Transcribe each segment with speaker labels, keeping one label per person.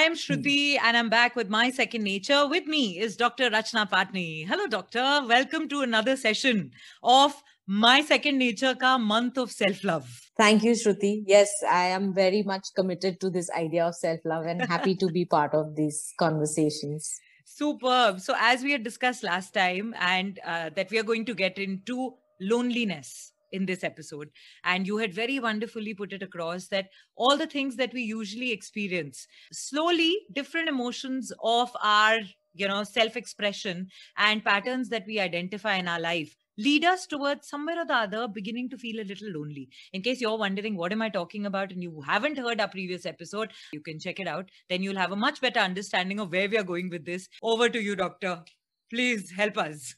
Speaker 1: I am Shruti and I'm back with my second nature. With me is Dr. Rachna Patni. Hello, doctor. Welcome to another session of my second nature ka month of self-love.
Speaker 2: Thank you, Shruti. Yes, I am very much committed to this idea of self-love and happy to be part of these conversations.
Speaker 1: Superb. So as we had discussed last time and uh, that we are going to get into loneliness in this episode. And you had very wonderfully put it across that all the things that we usually experience, slowly, different emotions of our you know self expression and patterns that we identify in our life lead us towards somewhere or the other beginning to feel a little lonely. In case you're wondering what am i talking about and you haven't heard our previous episode you can check it out. Then you'll have a much better understanding of where we are going with this. Over to you doctor please help us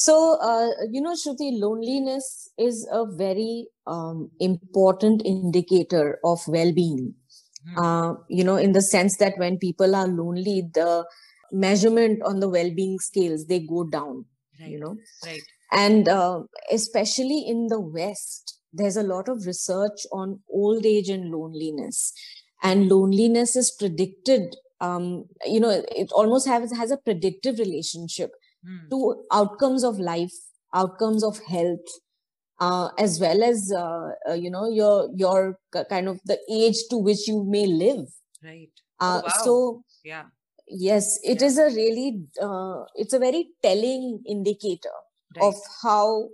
Speaker 2: So, uh, you know, Shruti, loneliness is a very um, important indicator of well being. Mm. Uh, you know, in the sense that when people are lonely, the measurement on the well being scales they go down, right. you know.
Speaker 1: Right.
Speaker 2: And uh, especially in the West, there's a lot of research on old age and loneliness. And loneliness is predicted, um, you know, it almost has, has a predictive relationship mm. to outcomes of life, outcomes of health, uh, as well as uh, uh, you know your your kind of the age to which you may live.
Speaker 1: Right.
Speaker 2: Uh,
Speaker 1: oh, wow.
Speaker 2: So
Speaker 1: yeah.
Speaker 2: Yes, it yeah. is a really uh, it's a very telling indicator right. of how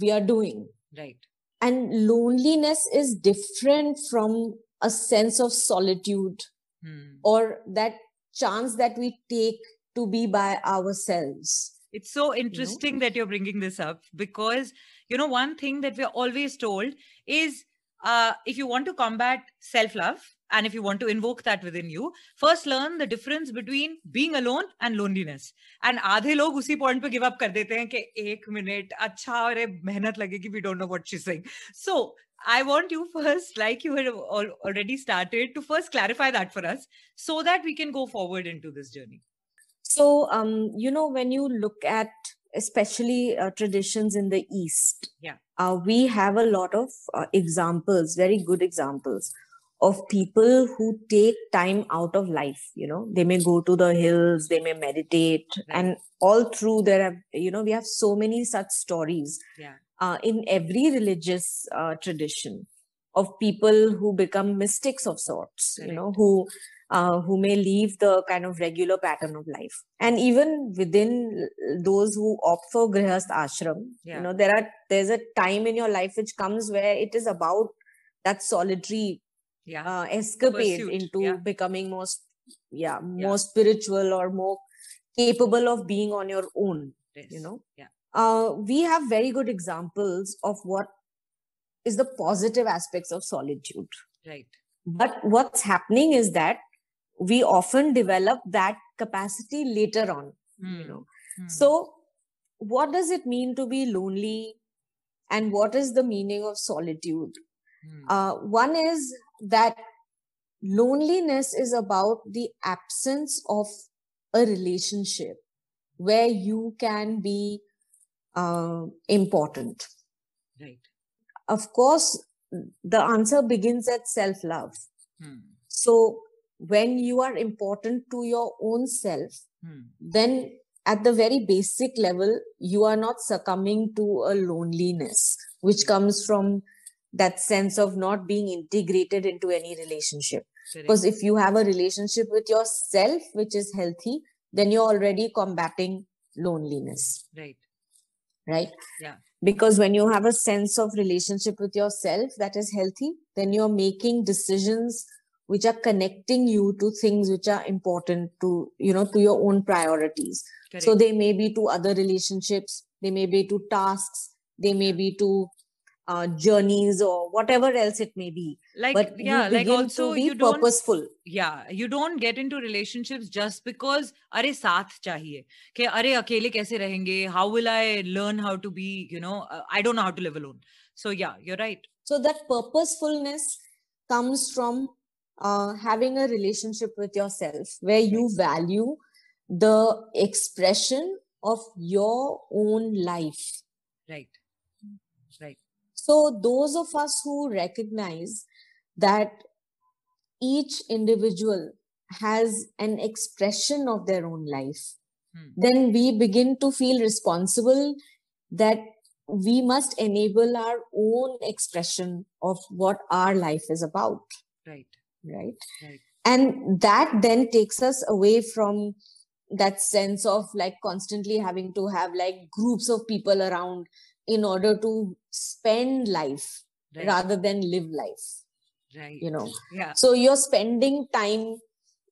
Speaker 2: we are doing.
Speaker 1: Right.
Speaker 2: And loneliness is different from a sense of solitude hmm. or that chance that we take to be by ourselves.
Speaker 1: It's so interesting you know? that you're bringing this up because, you know, one thing that we're always told is uh, if you want to combat self love and if you want to invoke that within you, first learn the difference between being alone and loneliness. And आधे लोग उसी point पे give up कर देते हैं कि एक minute अच्छा और मेहनत लगेगी we don't know what she's saying. So I want you first, like you had already started, to first clarify that for us so that we can go forward into this journey.
Speaker 2: So, um, you know, when you look at especially uh, traditions in the East,
Speaker 1: yeah,
Speaker 2: uh, we have a lot of uh, examples, very good examples of people who take time out of life. You know, they may go to the hills, they may meditate, right. and all through there, have, you know, we have so many such stories.
Speaker 1: Yeah.
Speaker 2: Uh, in every religious uh, tradition of people who become mystics of sorts, Correct. you know, who uh, who may leave the kind of regular pattern of life. And even within those who opt for grihast ashram, yeah. you know, there are there's a time in your life which comes where it is about that solitary
Speaker 1: yeah.
Speaker 2: uh, escapade Pursuit. into yeah. becoming more, yeah, more spiritual or more capable of being on your own.
Speaker 1: Yes.
Speaker 2: You know,
Speaker 1: yeah.
Speaker 2: Uh, we have very good examples of what is the positive aspects of solitude.
Speaker 1: Right.
Speaker 2: But what's happening is that we often develop that capacity later on mm. you hmm. know mm. so what does it mean to be lonely and what is the meaning of solitude mm. uh, one is that loneliness is about the absence of a relationship where you can be uh, important
Speaker 1: right
Speaker 2: of course the answer begins at self love
Speaker 1: hmm.
Speaker 2: so when you are important to your own self,
Speaker 1: hmm.
Speaker 2: then at the very basic level, you are not succumbing to a loneliness, which comes from that sense of not being integrated into any relationship. Because if you have a relationship with yourself, which is healthy, then you're already combating loneliness.
Speaker 1: Right.
Speaker 2: Right?
Speaker 1: Yeah.
Speaker 2: Because when you have a sense of relationship with yourself that is healthy, then you're making decisions which are connecting you to things which are important to you know to your own priorities
Speaker 1: Correct.
Speaker 2: so they may be to other relationships they may be to tasks they may be to uh, journeys or whatever else it may be.
Speaker 1: Like
Speaker 2: but
Speaker 1: yeah like also
Speaker 2: you
Speaker 1: don't
Speaker 2: purposeful.
Speaker 1: Yeah you don't get into relationships just because are saath chahiye. Ke are akele kaise rahenge? How will i learn how to be you know uh, i don't know how to live alone. So yeah you're right.
Speaker 2: So that purposefulness comes from uh, having a relationship with yourself where you value the expression of your own life.
Speaker 1: Right.
Speaker 2: So, those of us who recognize that each individual has an expression of their own life, hmm. then we begin to feel responsible that we must enable our own expression of what our life is about.
Speaker 1: Right.
Speaker 2: Right.
Speaker 1: Right.
Speaker 2: And that then takes us away from that sense of like constantly having to have like groups of people around in order to spend life right. rather than live life
Speaker 1: right.
Speaker 2: you know.
Speaker 1: Yeah.
Speaker 2: So you're spending time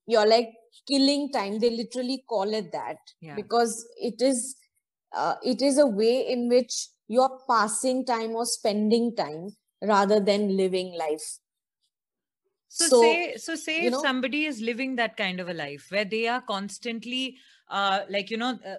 Speaker 2: you're like killing time. They literally call it that
Speaker 1: yeah.
Speaker 2: because it is uh, it is a way in which you're passing time or spending time rather than living life.
Speaker 1: So, so say so say if know, somebody is living that kind of a life where they are constantly uh, like you know uh,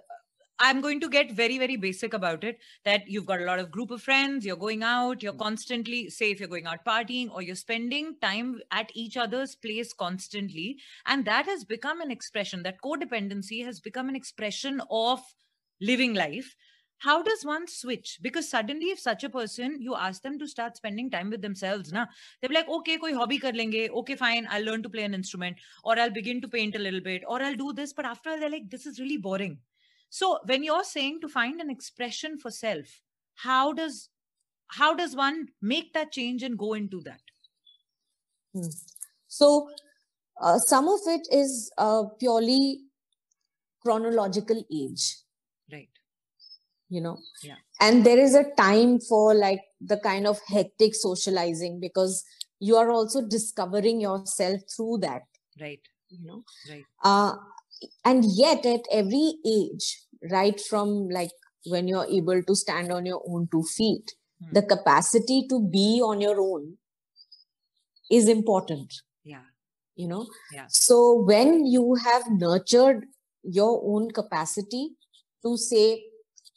Speaker 1: I'm going to get very, very basic about it that you've got a lot of group of friends, you're going out, you're mm. constantly, say, if you're going out partying or you're spending time at each other's place constantly. And that has become an expression, that codependency has become an expression of living life. How does one switch? Because suddenly, if such a person, you ask them to start spending time with themselves, na, they'll be like, okay, koi hobby kar lenge. Okay, fine. I'll learn to play an instrument or I'll begin to paint a little bit or I'll do this. But after all, they're like, this is really boring so when you're saying to find an expression for self, how does how does one make that change and go into that?
Speaker 2: Hmm. So uh, some of it is uh, purely chronological age.
Speaker 1: Right.
Speaker 2: You know.
Speaker 1: Yeah.
Speaker 2: And there is a time for like the kind of hectic socializing because you are also discovering yourself through that.
Speaker 1: Right.
Speaker 2: You know.
Speaker 1: Right.
Speaker 2: Uh, and yet at every age right from like when you're able to stand on your own two feet. Hmm. the capacity to be on your own is important.
Speaker 1: Yeah.
Speaker 2: You know?
Speaker 1: Yeah.
Speaker 2: So when you have nurtured your own capacity to say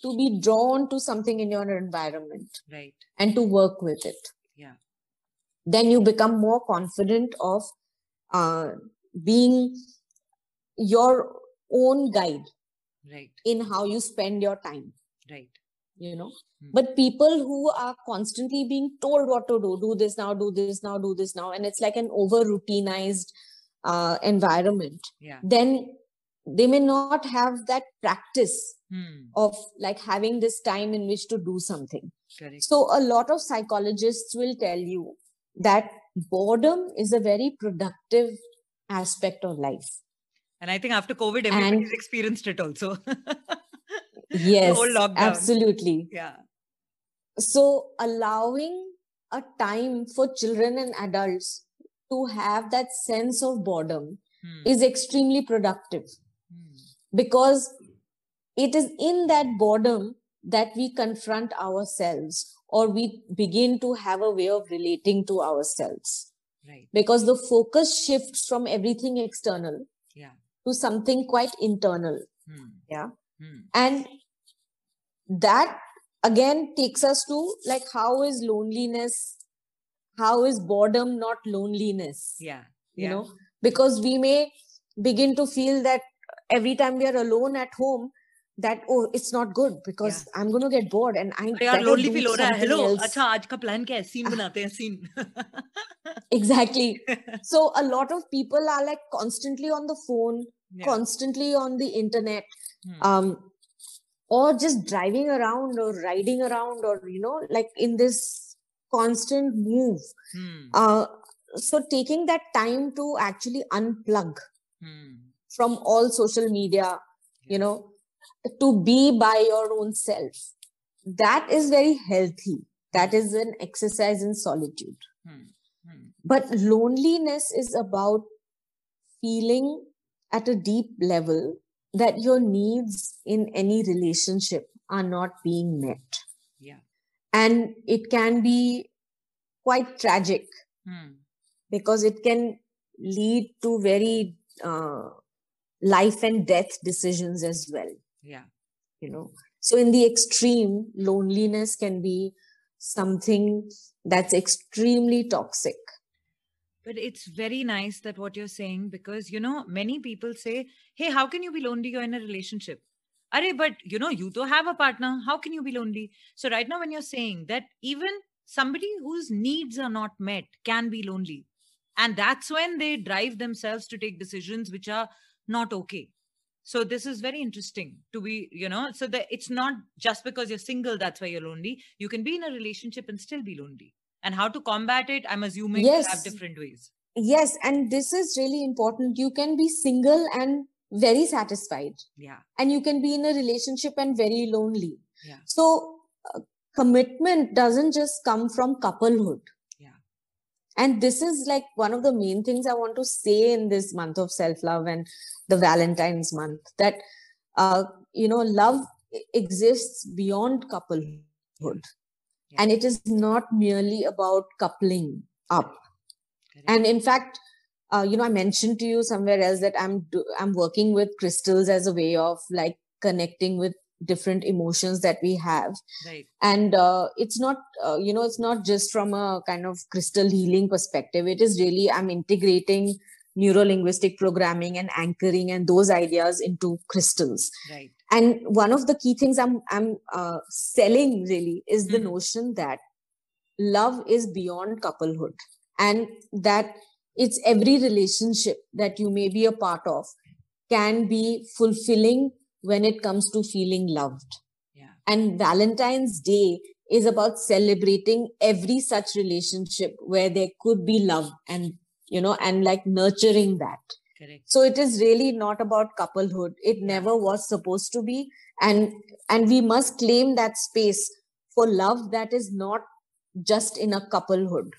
Speaker 2: to be drawn to something in your environment
Speaker 1: right.
Speaker 2: and to work with it
Speaker 1: yeah.
Speaker 2: then you become more confident of uh, being your own guide
Speaker 1: right
Speaker 2: in how you spend your time
Speaker 1: right
Speaker 2: you know hmm. but people who are constantly being told what to do do this now do this now do this now and it's like an over routinized uh, environment
Speaker 1: yeah
Speaker 2: then they may not have that practice
Speaker 1: hmm.
Speaker 2: of like having this time in which to do something
Speaker 1: Correct.
Speaker 2: so a lot of psychologists will tell you that boredom is a very productive aspect of life
Speaker 1: and I think after COVID, everybody's and, experienced it also.
Speaker 2: yes, absolutely.
Speaker 1: Yeah.
Speaker 2: So allowing a time for children and adults to have that sense of boredom hmm. is extremely productive hmm. because it is in that boredom that we confront ourselves or we begin to have a way of relating to ourselves
Speaker 1: right
Speaker 2: because the focus shifts from everything external to something quite internal.
Speaker 1: Hmm.
Speaker 2: Yeah.
Speaker 1: Hmm.
Speaker 2: And that again takes us to like how is loneliness how is boredom not loneliness
Speaker 1: yeah,
Speaker 2: yeah, you know because we may begin to feel that every time we are alone at home that oh it's not good because yeah. i'm going to get bored and i
Speaker 1: am lonely feel ho raha hello acha aaj ka plan kya hai scene banate hain scene
Speaker 2: exactly so a lot of people are like constantly on the phone yeah. constantly on the internet hmm. um or just driving around or riding around or you know like in this constant move
Speaker 1: hmm.
Speaker 2: uh so taking that time to actually unplug
Speaker 1: hmm.
Speaker 2: from all social media you know to be by your own self. That is very healthy. That is an exercise in solitude.
Speaker 1: Hmm. Hmm.
Speaker 2: But loneliness is about feeling at a deep level that your needs in any relationship are not being met.
Speaker 1: Yeah.
Speaker 2: And it can be quite tragic
Speaker 1: hmm.
Speaker 2: because it can lead to very uh, life and death decisions as well
Speaker 1: yeah
Speaker 2: you know so in the extreme loneliness can be something that's extremely toxic
Speaker 1: but it's very nice that what you're saying because you know many people say hey how can you be lonely? You're in a relationship. Are but you know you do have a partner. How can you be lonely? So right now when you're saying that even somebody whose needs are not met can be lonely. And that's when they drive themselves to take decisions which are not okay. So this is very interesting to be you know so that it's not just because you're single that's why you're lonely. You can be in a relationship and still be lonely and how to combat it i'm assuming yes. you have different ways.
Speaker 2: Yes and this is really important. You can be single and very satisfied.
Speaker 1: Yeah.
Speaker 2: And you can be in a relationship and very lonely.
Speaker 1: Yeah.
Speaker 2: So uh, commitment doesn't just come from couplehood.
Speaker 1: Yeah.
Speaker 2: And this is like one of the main things i want to say in this month of self love and the valentine's month that uh, you know love exists beyond couplehood yeah. and it is not merely about coupling up. And in fact uh, you know i mentioned to you somewhere else that i'm do, i'm working with crystals as a way of like connecting with different emotions that we have.
Speaker 1: Right.
Speaker 2: And uh, it's not uh, you know it's not just from a kind of crystal healing perspective. It is really i'm integrating neuro linguistic programming and anchoring and those ideas into crystals.
Speaker 1: Right
Speaker 2: and one of the key things i'm i'm uh, selling really is the mm-hmm. notion that love is beyond couplehood and that it's every relationship that you may be a part of can be fulfilling when it comes to feeling loved.
Speaker 1: Yeah.
Speaker 2: And Valentine's Day is about celebrating every such relationship where there could be love and, you know, and like nurturing that.
Speaker 1: Correct.
Speaker 2: So it is really not about couplehood. It never was supposed to be. And, and we must claim that space for love that is not just in a couplehood.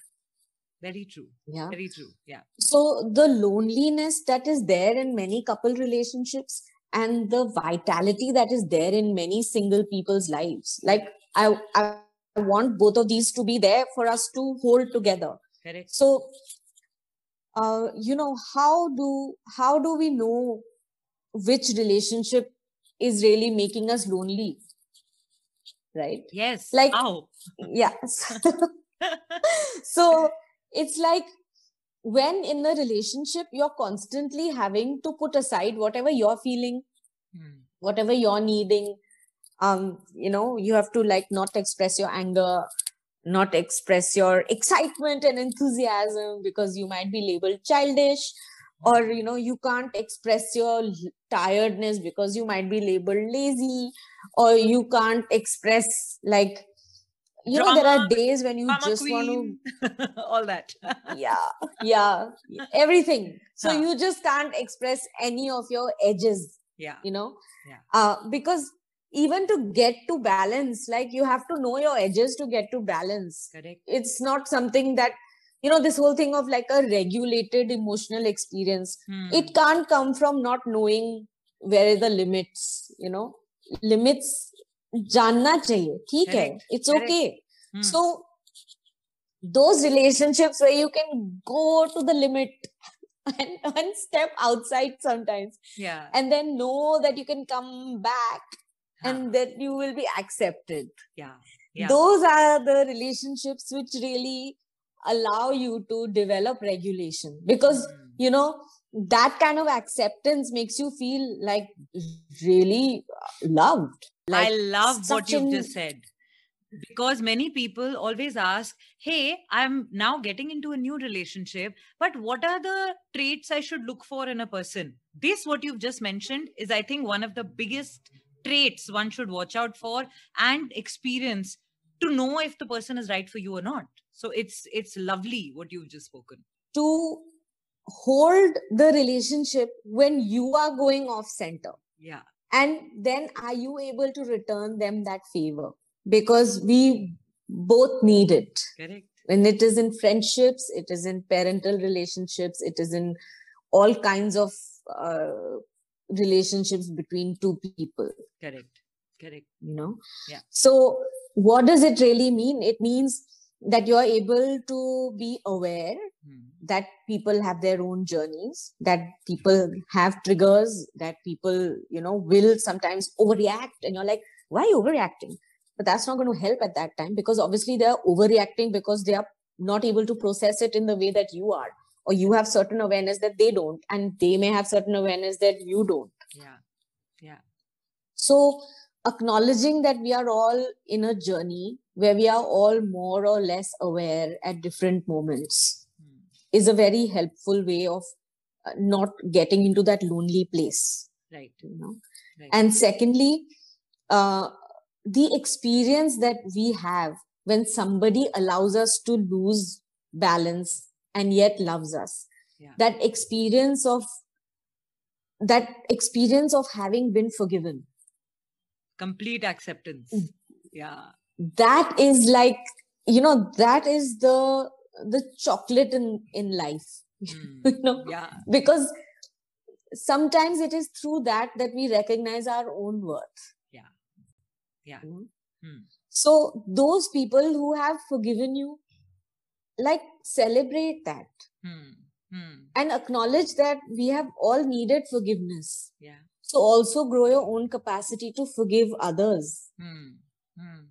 Speaker 1: Very true.
Speaker 2: Yeah.
Speaker 1: Very true. Yeah.
Speaker 2: So the loneliness that is there in many couple relationships and the vitality that is there in many single people's lives. Like I, I want both of these to be there for us to hold together.
Speaker 1: Correct.
Speaker 2: So, uh, you know, how do how do we know which relationship is really making us lonely? Right.
Speaker 1: Yes.
Speaker 2: Like.
Speaker 1: How?
Speaker 2: Yes. so it's like when in a relationship you're constantly having to put aside whatever you're feeling
Speaker 1: hmm.
Speaker 2: whatever you're needing um you know you have to like not express your anger not express your excitement and enthusiasm because you might be labeled childish or you know you can't express your tiredness because you might be labeled lazy or you can't express like you Drama, know there are days when you just queen,
Speaker 1: want to all that.
Speaker 2: Yeah yeah everything. So huh. you just can't express any of your edges
Speaker 1: yeah.
Speaker 2: you know?
Speaker 1: Yeah.
Speaker 2: Uh, because even to get to balance like you have to know your edges to get to balance
Speaker 1: correct
Speaker 2: it's not something that you know this whole thing of like a regulated emotional experience
Speaker 1: hmm.
Speaker 2: it can't come from not knowing where are the limits you know limits जानना चाहिए ठीक है it's okay so those relationships where you can go to the limit and, and step outside sometimes
Speaker 1: yeah
Speaker 2: and then know that you can come back huh. and that you will be accepted
Speaker 1: yeah. yeah
Speaker 2: those are the relationships which really allow you to develop regulation because mm. you know that kind of acceptance makes you feel like really loved
Speaker 1: like I love what you've an... just said because many people always ask, Hey, I'm now getting into a new relationship, but what are the traits I should look for in a person? This, what you've just mentioned, is I think one of the biggest traits one should watch out for and experience to know if the person is right for you or not. So it's it's lovely what you've just spoken.
Speaker 2: To hold the relationship when you are going off center.
Speaker 1: Yeah
Speaker 2: and then are you able to return them that favor because we both need it
Speaker 1: correct
Speaker 2: when it is in friendships it is in parental relationships it is in all kinds of uh, relationships between two people
Speaker 1: correct. Correct.
Speaker 2: you know?
Speaker 1: Yeah.
Speaker 2: So what does it really mean? It means that you're able to be aware hmm. that people have their own journeys that people have triggers that people you know will sometimes overreact and you're like why overreacting? But that's not going to help at that time because obviously they're overreacting because they are not able to process it in the way that you are or you have certain awareness that they don't and they may have certain awareness that you don't.
Speaker 1: Yeah. Yeah.
Speaker 2: So acknowledging that we are all in a journey where we are all more or less aware at different moments. is a very helpful way of uh, not getting into that lonely place
Speaker 1: right.
Speaker 2: you know?
Speaker 1: Right.
Speaker 2: and secondly uh, the experience that we have when somebody allows us to lose balance and yet loves us
Speaker 1: Yeah.
Speaker 2: that experience of that experience of having been forgiven
Speaker 1: complete acceptance
Speaker 2: Mm.
Speaker 1: yeah
Speaker 2: that is like you know that is the the chocolate in in life
Speaker 1: Mm.
Speaker 2: you know
Speaker 1: yeah
Speaker 2: because sometimes it is through that that we recognize our own worth
Speaker 1: Yeah. Yeah.
Speaker 2: know?
Speaker 1: Hmm.
Speaker 2: so those people who have forgiven you like celebrate that.
Speaker 1: Hmm. Hmm.
Speaker 2: and acknowledge that we have all needed forgiveness.
Speaker 1: Yeah.
Speaker 2: So also grow your own capacity to forgive others.
Speaker 1: Hmm. Hmm.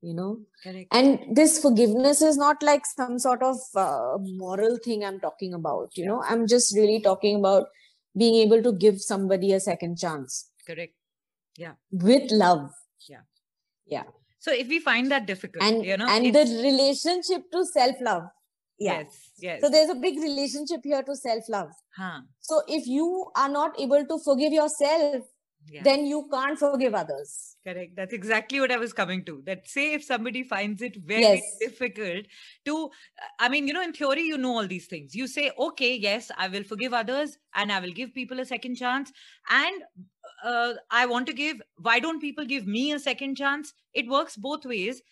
Speaker 2: you know?
Speaker 1: Correct.
Speaker 2: And this forgiveness is not like some sort of uh, moral thing i'm talking about you know? I'm just really talking about being able to give somebody a second chance.
Speaker 1: Correct. Yeah.
Speaker 2: With love
Speaker 1: so if we find that difficult
Speaker 2: and
Speaker 1: you know
Speaker 2: and the relationship to self love yeah.
Speaker 1: Yes yes.
Speaker 2: So there's a big relationship here to self love
Speaker 1: huh.
Speaker 2: so if you are not able to forgive yourself then you can't forgive others.
Speaker 1: Correct. That's exactly what i was coming to. That say if somebody finds it very
Speaker 2: Yes.
Speaker 1: difficult to i mean you know in theory you know all these things. You say okay yes i will forgive others and i will give people a second chance. And uh, i want to give why don't people give me a second chance? It works both ways.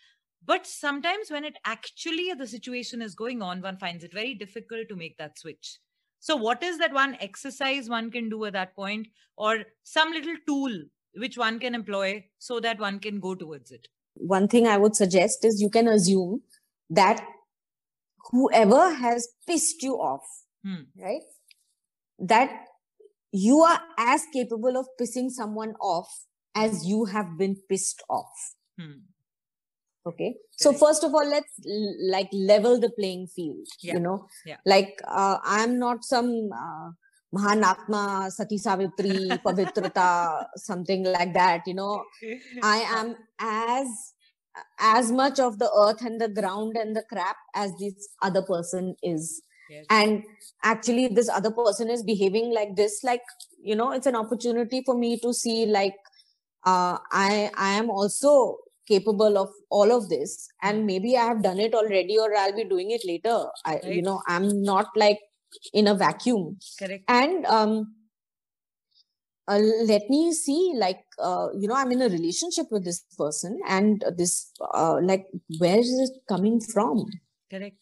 Speaker 1: But sometimes when it actually the situation is going on one finds it very difficult to make that switch so what is that one exercise one can do at that point or some little tool which one can employ so that one can go towards it
Speaker 2: one thing i would suggest is you can assume that whoever has pissed you off
Speaker 1: Hmm.
Speaker 2: right that you are as capable of pissing someone off as you have been pissed off
Speaker 1: Hmm.
Speaker 2: Okay so first of all let's l- like level the playing field
Speaker 1: Yeah.
Speaker 2: you know
Speaker 1: Yeah.
Speaker 2: like uh, i'm not some uh, mahanatma sati savitri pavitrata something like that you know i am as as much of the earth and the ground and the crap as this other person is
Speaker 1: Yes.
Speaker 2: and actually this other person is behaving like this like you know it's an opportunity for me to see like uh, i i am also capable of all of this and maybe i have done it already or i'll be doing it later. I you know i'm not like in a vacuum.
Speaker 1: Correct.
Speaker 2: And um uh, let me see like uh, you know i'm in a relationship with this person and this uh, like where is it coming from?
Speaker 1: Correct.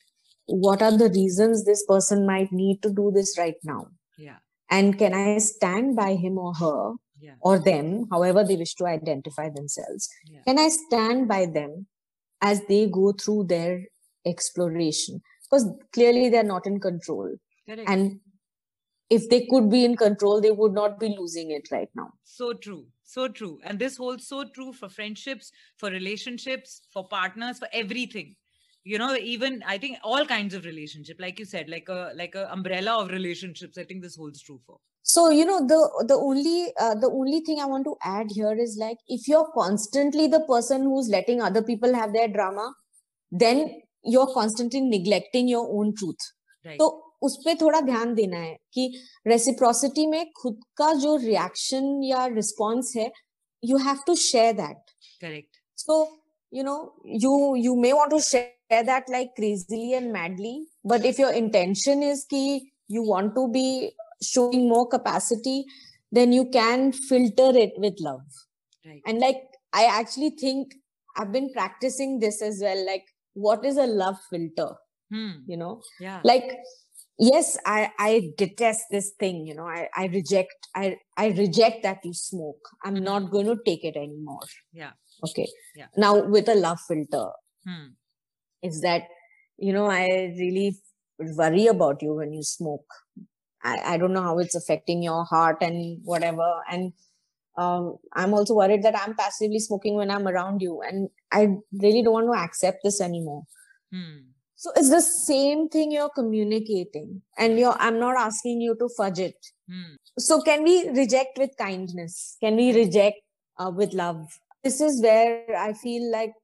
Speaker 2: What are the reasons this person might need to do this right now?
Speaker 1: Yeah.
Speaker 2: And can i stand by him or her
Speaker 1: yeah.
Speaker 2: or them however they wish to identify themselves.
Speaker 1: Yeah.
Speaker 2: Can i stand by them as they go through their exploration? Because clearly they're not in control.
Speaker 1: Correct.
Speaker 2: And if they could be in control they would not be losing it right now.
Speaker 1: So true. So true. And this holds so true for friendships for relationships for partners for everything you know even i think all kinds of relationship like you said like a like a umbrella of relationships i think this holds true for
Speaker 2: so you know the the only uh, the only thing i want to add here is like if you're constantly the person who's letting other people have their drama then you're constantly neglecting your own truth
Speaker 1: right
Speaker 2: तो उस पे थोड़ा ध्यान देना है कि reciprocity में खुद का जो रिएक्शन या रिस्पॉन्स है you have to share that
Speaker 1: correct
Speaker 2: so you know you you may want to share that like crazily and madly. But if your intention is ki you want to be showing more capacity then you can filter it with love.
Speaker 1: Right.
Speaker 2: And like i actually think i've been practicing this as well like what is a love filter?
Speaker 1: Hmm.
Speaker 2: you know?
Speaker 1: Yeah.
Speaker 2: Like yes i i detest this thing you know? I i reject i i reject that you smoke. I'm
Speaker 1: Mhm.
Speaker 2: not going to take it anymore.
Speaker 1: Yeah.
Speaker 2: Okay.
Speaker 1: Yeah.
Speaker 2: now with a love filter.
Speaker 1: Hmm.
Speaker 2: Is that you know i really worry about you when you smoke. I i don't know how it's affecting your heart and whatever. And um i'm also worried that i'm passively smoking when i'm around you. And i really don't want to accept this anymore.
Speaker 1: Hmm.
Speaker 2: so it's the same thing you're communicating. And you're i'm not asking you to fudge it.
Speaker 1: Hmm.
Speaker 2: so can we reject with kindness? Can we reject uh, with love? This is where i feel like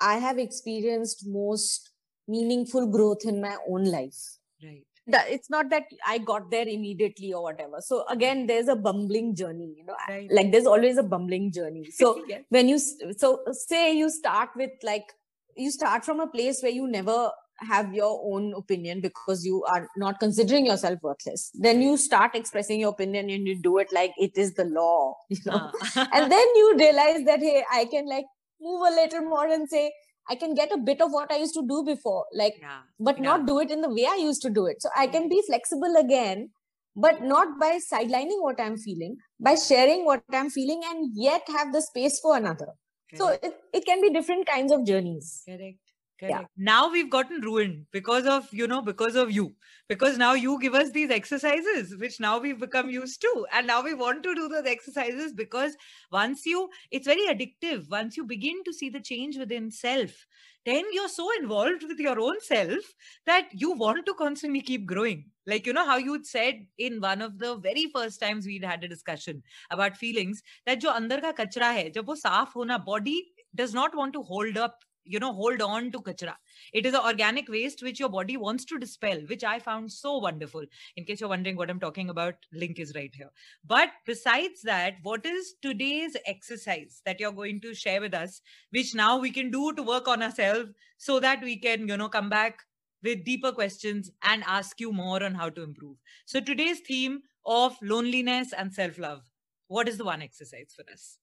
Speaker 2: i have experienced most meaningful growth in my own life.
Speaker 1: Right.
Speaker 2: That it's not that i got there immediately or whatever. So again there's a bumbling journey you know. Right. like there's always a bumbling journey. So yes. when you so say you start with like you start from a place where you never have your own opinion because you are not considering yourself worthless. Then you start expressing your opinion and you do it like it is the law you know. Uh. and then you realize that hey i can like move a little more and say i can get a bit of what i used to do before like yeah. but yeah. not do it in the way i used to do it so i can be flexible again but not by sidelining what i'm feeling by sharing what i'm feeling and yet have the space for another Correct. so it, it can be different kinds of journeys
Speaker 1: Correct. Correct. Yeah. Now we've gotten ruined because of, you know, because of you. Because now you give us these exercises, which now we've become used to. And now we want to do those exercises because once you, it's very addictive. Once you begin to see the change within self, then you're so involved with your own self that you want to constantly keep growing. Like, you know, how you said in one of the very first times we'd had a discussion about feelings that jo andar ka kachra hai, jab wo saaf hona, body does not want to hold up you know hold on to kachra. It is an organic waste which your body wants to dispel which i found so wonderful. In case you're wondering what i'm talking about link is right here. But besides that what is today's exercise that you're going to share with us which now we can do to work on ourselves so that we can you know come back with deeper questions and ask you more on how to improve. So today's theme of loneliness and self love what is the one exercise for us?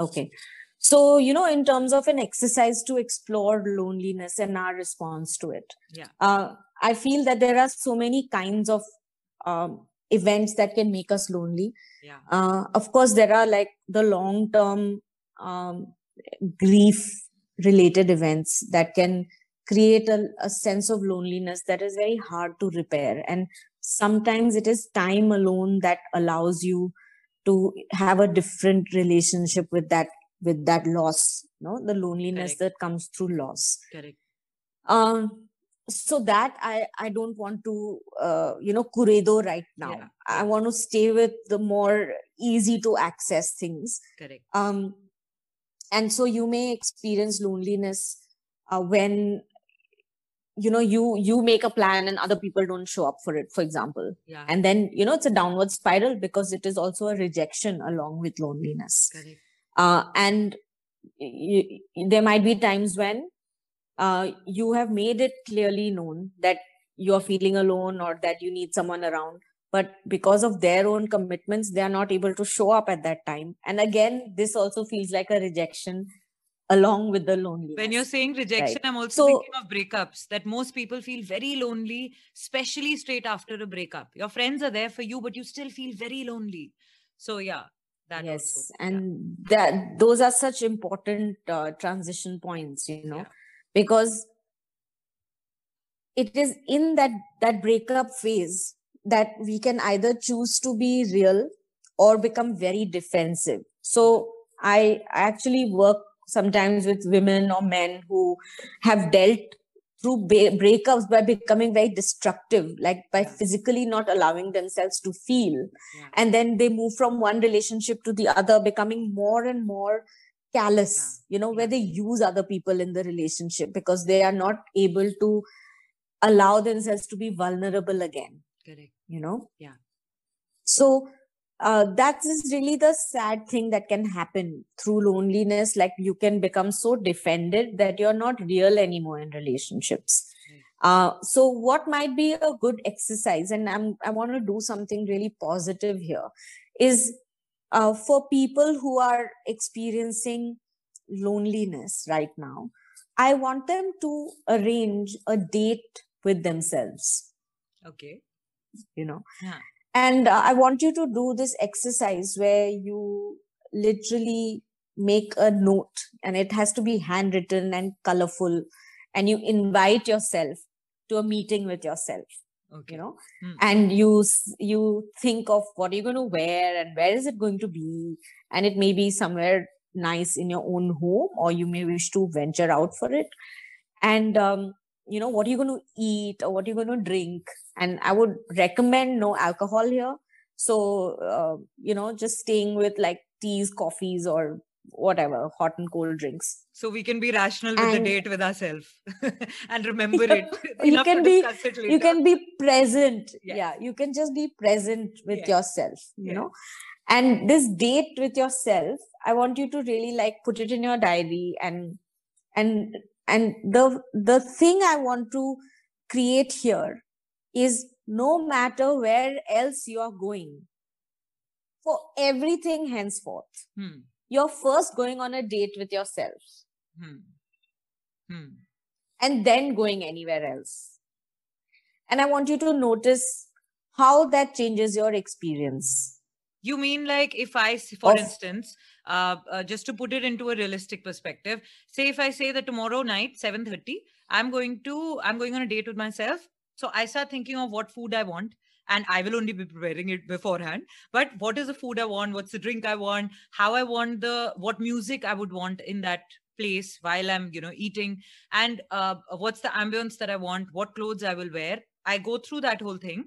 Speaker 2: Okay so, you know, in terms of an exercise to explore loneliness and our response to it,
Speaker 1: yeah.
Speaker 2: Uh, I feel that there are so many kinds of um, events that can make us lonely.
Speaker 1: Yeah.
Speaker 2: Uh, of course, there are like the long term um, grief related events that can create a, a sense of loneliness that is very hard to repair. And sometimes it is time alone that allows you to have a different relationship with that with that loss you know the loneliness Correct. that comes through loss
Speaker 1: Correct.
Speaker 2: um so that i i don't want to uh, you know curedo right now yeah. i want to stay with the more easy to access things
Speaker 1: Correct.
Speaker 2: um and so you may experience loneliness uh, when you know you you make a plan and other people don't show up for it for example
Speaker 1: yeah.
Speaker 2: and then you know it's a downward spiral because it is also a rejection along with loneliness
Speaker 1: Correct.
Speaker 2: Uh, and y- there might be times when uh, you have made it clearly known that you're feeling alone or that you need someone around but because of their own commitments they are not able to show up at that time. And again this also feels like a rejection along with the loneliness.
Speaker 1: When you're saying rejection right. i'm also so, thinking of breakups that most people feel very lonely especially straight after a breakup. Your friends are there for you but you still feel very lonely. So yeah that
Speaker 2: yes
Speaker 1: also.
Speaker 2: and yeah. that those are such important uh, transition points you know
Speaker 1: yeah.
Speaker 2: because it is in that that breakup phase that we can either choose to be real or become very defensive so i actually work sometimes with women or men who have dealt through ba- breakups by becoming very destructive like by yeah. physically not allowing themselves to feel
Speaker 1: yeah.
Speaker 2: and then they move from one relationship to the other becoming more and more callous yeah. you know where they use other people in the relationship because they are not able to allow themselves to be vulnerable again
Speaker 1: correct
Speaker 2: you know
Speaker 1: yeah
Speaker 2: so uh, that is really the sad thing that can happen through loneliness. Like you can become so defended that you're not real anymore in relationships. Uh, so what might be a good exercise and I'm, i want to do something really positive here is uh, for people who are experiencing loneliness right now i want them to arrange a date with themselves.
Speaker 1: Okay.
Speaker 2: You know?
Speaker 1: Yeah
Speaker 2: and uh, I want you to do this exercise where you literally make a note and it has to be handwritten and colorful and you invite yourself to a meeting with yourself
Speaker 1: okay.
Speaker 2: you know
Speaker 1: hmm.
Speaker 2: and you you think of what you're going to wear and where is it going to be and it may be somewhere nice in your own home or you may wish to venture out for it and um, you know what are you going to eat or what are you going to drink and i would recommend no alcohol here so uh, you know just staying with like teas coffees or whatever hot and cold drinks
Speaker 1: so we can be rational with and, the date with ourselves and remember it you
Speaker 2: can be you can be present yes. yeah you can just be present with yes. yourself you yes. know and this date with yourself i want you to really like put it in your diary and and and the the thing i want to create here is no matter where else you are going for everything henceforth hmm you're first going on a date with yourself hmm. Hmm. and then going anywhere else. And I want you to notice how that changes your experience.
Speaker 1: You mean like if I, for of, instance, uh, uh, just to put it into a realistic perspective, say if I say that tomorrow night, 7.30, I'm going to, I'm going on a date with myself. So I start thinking of what food I want and I will only be preparing it beforehand. But what is the food I want? What's the drink I want? How I want the what music I would want in that place while I'm you know eating, and uh, what's the ambience that I want? What clothes I will wear? I go through that whole thing.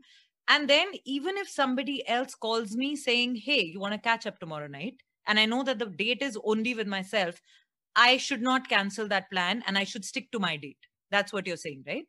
Speaker 1: And then, even if somebody else calls me saying, Hey, you want to catch up tomorrow night? And I know that the date is only with myself, I should not cancel that plan and I should stick to my date. That's what you're saying, right?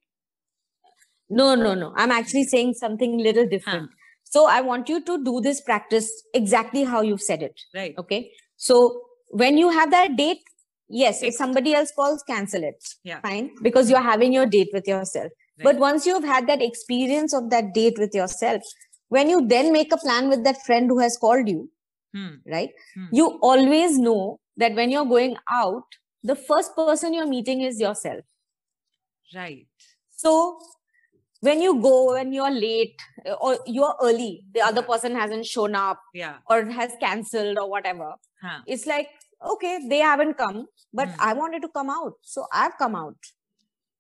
Speaker 2: No, no, no. I'm actually saying something little different. Huh. So I want you to do this practice exactly how you've said it.
Speaker 1: Right.
Speaker 2: Okay. So when you have that date, yes, if somebody else calls, cancel it.
Speaker 1: Yeah.
Speaker 2: Fine. Because you're having your date with yourself. Right. But once you've had that experience of that date with yourself, when you then make a plan with that friend who has called you, hmm. right? Hmm. You always know that when you're going out, the first person you're meeting is yourself.
Speaker 1: Right.
Speaker 2: So when you go when you're late uh, or you're early the other person hasn't shown up
Speaker 1: yeah
Speaker 2: or has cancelled or whatever huh. it's like okay they haven't come but hmm. i wanted to come out so i've come out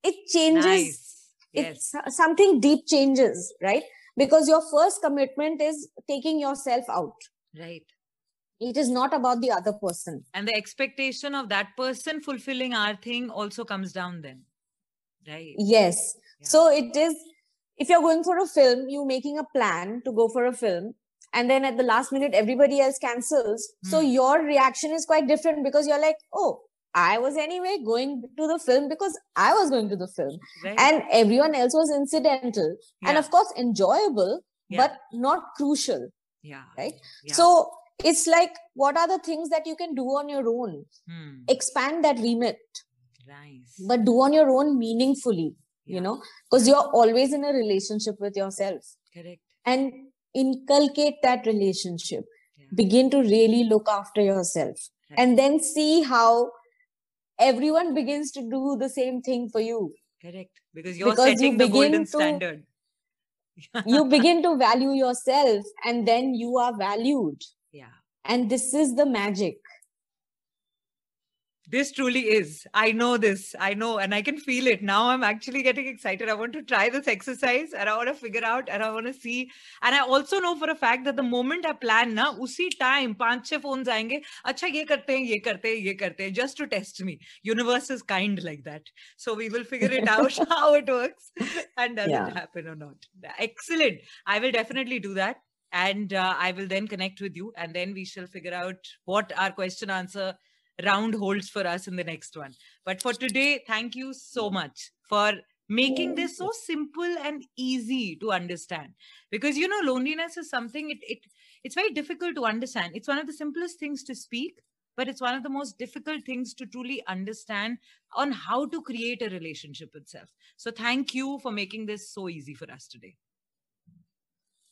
Speaker 2: it changes nice. Yes. it's something deep changes right because your first commitment is taking yourself out
Speaker 1: right
Speaker 2: it is not about the other person
Speaker 1: and the expectation of that person fulfilling our thing also comes down then right
Speaker 2: yes yeah. so it is if you're going for a film, you're making a plan to go for a film, and then at the last minute everybody else cancels. Mm. So hmm. your reaction is quite different because you're like, oh, I was anyway going to the film because I was going to the film, right. and everyone else was incidental yeah. and of course enjoyable, yeah. but not crucial.
Speaker 1: Yeah.
Speaker 2: Right. Yeah. So it's like, what are the things that you can do on your own? Hmm. Expand that remit.
Speaker 1: Nice.
Speaker 2: But do on your own meaningfully you know because you're always in a relationship with yourself
Speaker 1: correct
Speaker 2: and inculcate that relationship begin to really look after yourself right. and then see how everyone begins to do the same thing for you.
Speaker 1: Correct. Because you're because setting you the golden to, standard.
Speaker 2: You begin to value yourself and then you are valued.
Speaker 1: Yeah.
Speaker 2: And this is the magic
Speaker 1: this truly is. I know this. I know, and I can feel it. Now I'm actually getting excited. I want to try this exercise and I want to figure out and I want to see. And I also know for a fact that the moment I plan, na, usi time, पांच छह phones आएंगे अच्छा ये करते हैं ये करते हैं ये करते हैं just to test me. Universe is kind like that. So we will figure it out how it works and does yeah. it happen or not. Excellent. I will definitely do that and uh, I will then connect with you and then we shall figure out what our question answer round holds for us in the next one. But for today, thank you so much for making this so simple and easy to understand. Because you know loneliness is something it, it it's very difficult to understand. It's one of the simplest things to speak but it's one of the most difficult things to truly understand on how to create a relationship itself. So thank you for making this so easy for us today.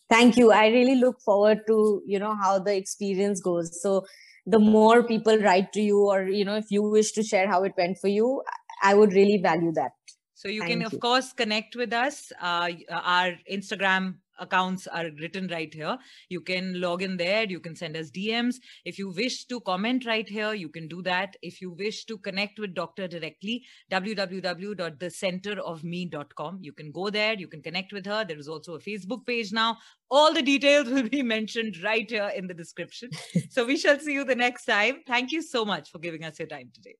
Speaker 2: Thank you. I really look forward to you know how the experience goes. So the more people write to you or you know if you wish to share how it went for you i would really value that.
Speaker 1: So you Thank can of course connect with us uh, our instagram accounts are written right here. You can log in there. You can send us DMs. If you wish to comment right here, you can do that. If you wish to connect with Doctor directly, www.thecenterofme.com. You can go there. You can connect with her. There is also a Facebook page now. All the details will be mentioned right here in the description. so we shall see you the next time. Thank you so much for giving us your time today.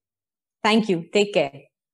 Speaker 2: Thank you. Take care.